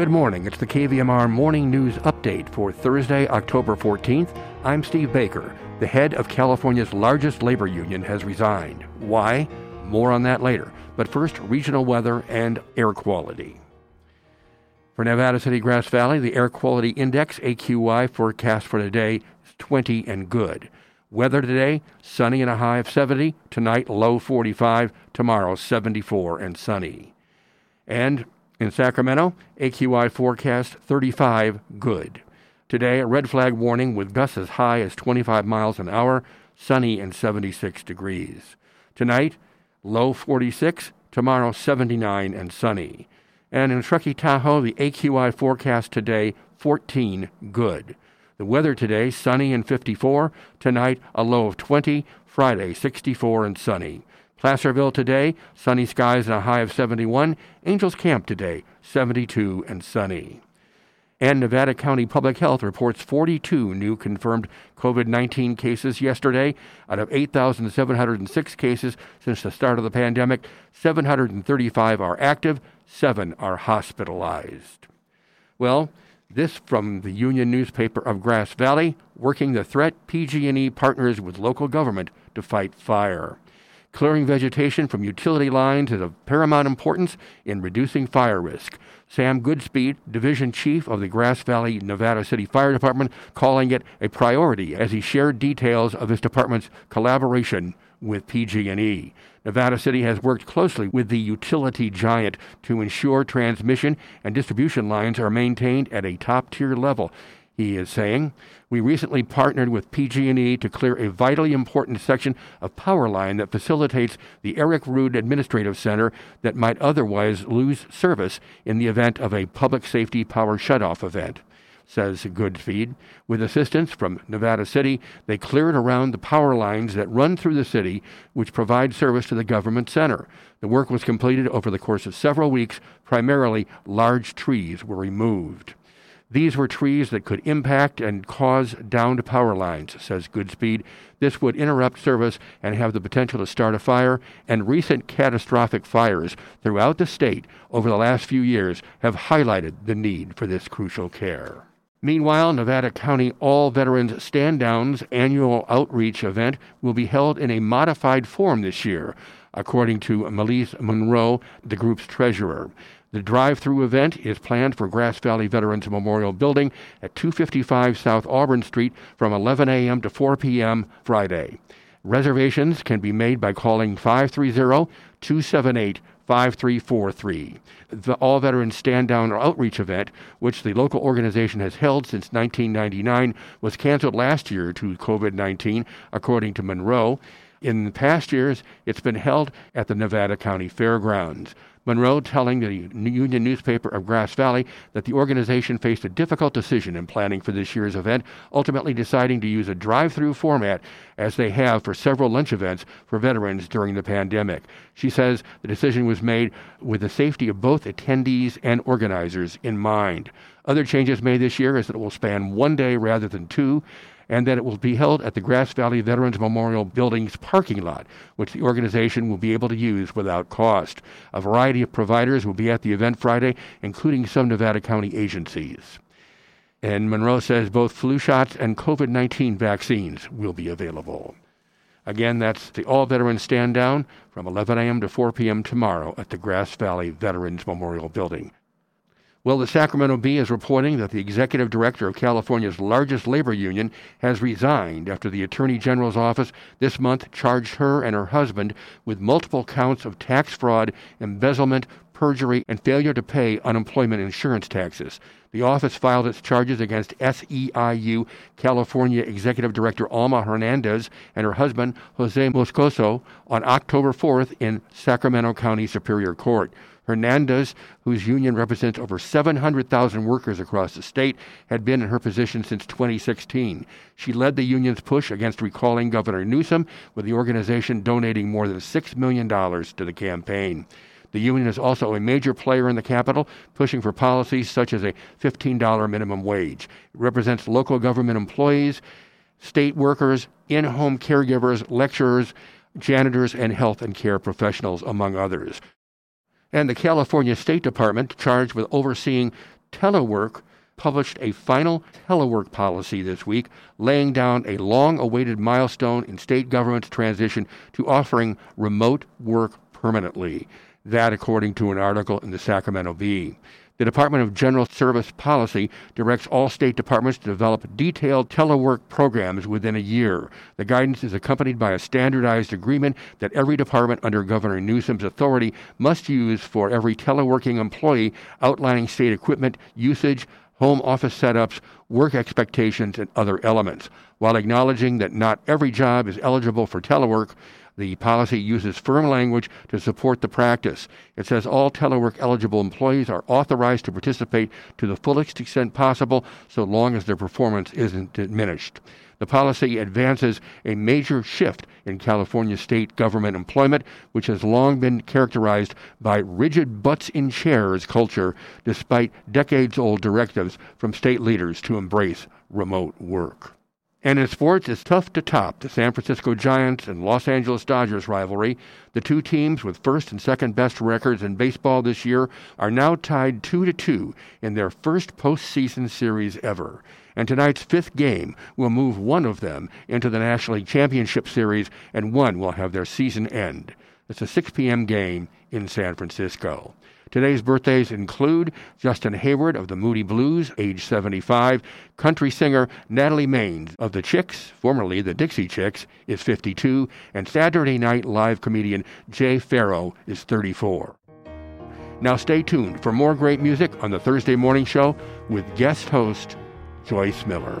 Good morning. It's the KVMR Morning News Update for Thursday, October 14th. I'm Steve Baker. The head of California's largest labor union has resigned. Why? More on that later. But first, regional weather and air quality. For Nevada City Grass Valley, the Air Quality Index AQI forecast for today is 20 and good. Weather today, sunny and a high of 70. Tonight, low 45. Tomorrow, 74 and sunny. And in Sacramento, AQI forecast 35 good. Today, a red flag warning with gusts as high as 25 miles an hour, sunny and 76 degrees. Tonight, low 46, tomorrow 79 and sunny. And in Truckee, Tahoe, the AQI forecast today 14 good. The weather today sunny and 54, tonight a low of 20, Friday 64 and sunny. Placerville today, sunny skies and a high of 71. Angels Camp today, 72 and sunny. And Nevada County Public Health reports 42 new confirmed COVID 19 cases yesterday. Out of 8,706 cases since the start of the pandemic, 735 are active, 7 are hospitalized. Well, this from the Union newspaper of Grass Valley, working the threat PG&E partners with local government to fight fire. Clearing vegetation from utility lines is of paramount importance in reducing fire risk. Sam Goodspeed, Division Chief of the Grass Valley, Nevada City Fire Department, calling it a priority as he shared details of his department's collaboration with PG&E. Nevada City has worked closely with the utility giant to ensure transmission and distribution lines are maintained at a top-tier level he is saying. We recently partnered with PG&E to clear a vitally important section of power line that facilitates the Eric Rood Administrative Center that might otherwise lose service in the event of a public safety power shutoff event. Says Goodspeed. With assistance from Nevada City, they cleared around the power lines that run through the city, which provide service to the government center. The work was completed over the course of several weeks. Primarily, large trees were removed. These were trees that could impact and cause downed power lines, says Goodspeed. This would interrupt service and have the potential to start a fire, and recent catastrophic fires throughout the state over the last few years have highlighted the need for this crucial care. Meanwhile, Nevada County All Veterans Stand Downs annual outreach event will be held in a modified form this year, according to Melise Monroe, the group's treasurer. The drive through event is planned for Grass Valley Veterans Memorial Building at 255 South Auburn Street from 11 a.m. to 4 p.m. Friday. Reservations can be made by calling 530 278 5343. The All Veterans Stand Down Outreach event, which the local organization has held since 1999, was canceled last year due to COVID 19, according to Monroe. In past years, it's been held at the Nevada County Fairgrounds. Monroe telling the Union newspaper of Grass Valley that the organization faced a difficult decision in planning for this year's event, ultimately deciding to use a drive through format as they have for several lunch events for veterans during the pandemic. She says the decision was made with the safety of both attendees and organizers in mind. Other changes made this year is that it will span one day rather than two and that it will be held at the Grass Valley Veterans Memorial Building's parking lot, which the organization will be able to use without cost. A variety of providers will be at the event Friday, including some Nevada County agencies. And Monroe says both flu shots and COVID 19 vaccines will be available. Again, that's the All Veterans Stand Down from 11 a.m. to 4 p.m. tomorrow at the Grass Valley Veterans Memorial Building. Well, the Sacramento Bee is reporting that the executive director of California's largest labor union has resigned after the Attorney General's office this month charged her and her husband with multiple counts of tax fraud, embezzlement, perjury, and failure to pay unemployment insurance taxes. The office filed its charges against SEIU California Executive Director Alma Hernandez and her husband, Jose Moscoso, on October 4th in Sacramento County Superior Court. Hernandez, whose union represents over 700,000 workers across the state, had been in her position since 2016. She led the union's push against recalling Governor Newsom, with the organization donating more than $6 million to the campaign. The union is also a major player in the capital, pushing for policies such as a $15 minimum wage. It represents local government employees, state workers, in home caregivers, lecturers, janitors, and health and care professionals, among others and the California State Department, charged with overseeing Telework published a final telework policy this week, laying down a long awaited milestone in state government's transition to offering remote work permanently. That, according to an article in the Sacramento Bee. The Department of General Service Policy directs all state departments to develop detailed telework programs within a year. The guidance is accompanied by a standardized agreement that every department under Governor Newsom's authority must use for every teleworking employee, outlining state equipment usage, home office setups, work expectations, and other elements. While acknowledging that not every job is eligible for telework, the policy uses firm language to support the practice. It says all telework eligible employees are authorized to participate to the fullest extent possible so long as their performance isn't diminished. The policy advances a major shift in California state government employment, which has long been characterized by rigid butts in chairs culture, despite decades old directives from state leaders to embrace remote work. And in sports, it's tough to top the San Francisco Giants and Los Angeles Dodgers rivalry. The two teams with first and second best records in baseball this year are now tied 2 to 2 in their first postseason series ever. And tonight's fifth game will move one of them into the National League Championship Series, and one will have their season end. It's a 6 p.m. game in San Francisco. Today's birthdays include Justin Hayward of the Moody Blues, age 75, country singer Natalie Maines of the Chicks, formerly the Dixie Chicks, is 52, and Saturday Night Live comedian Jay Pharoah is 34. Now stay tuned for more great music on the Thursday Morning Show with guest host Joyce Miller.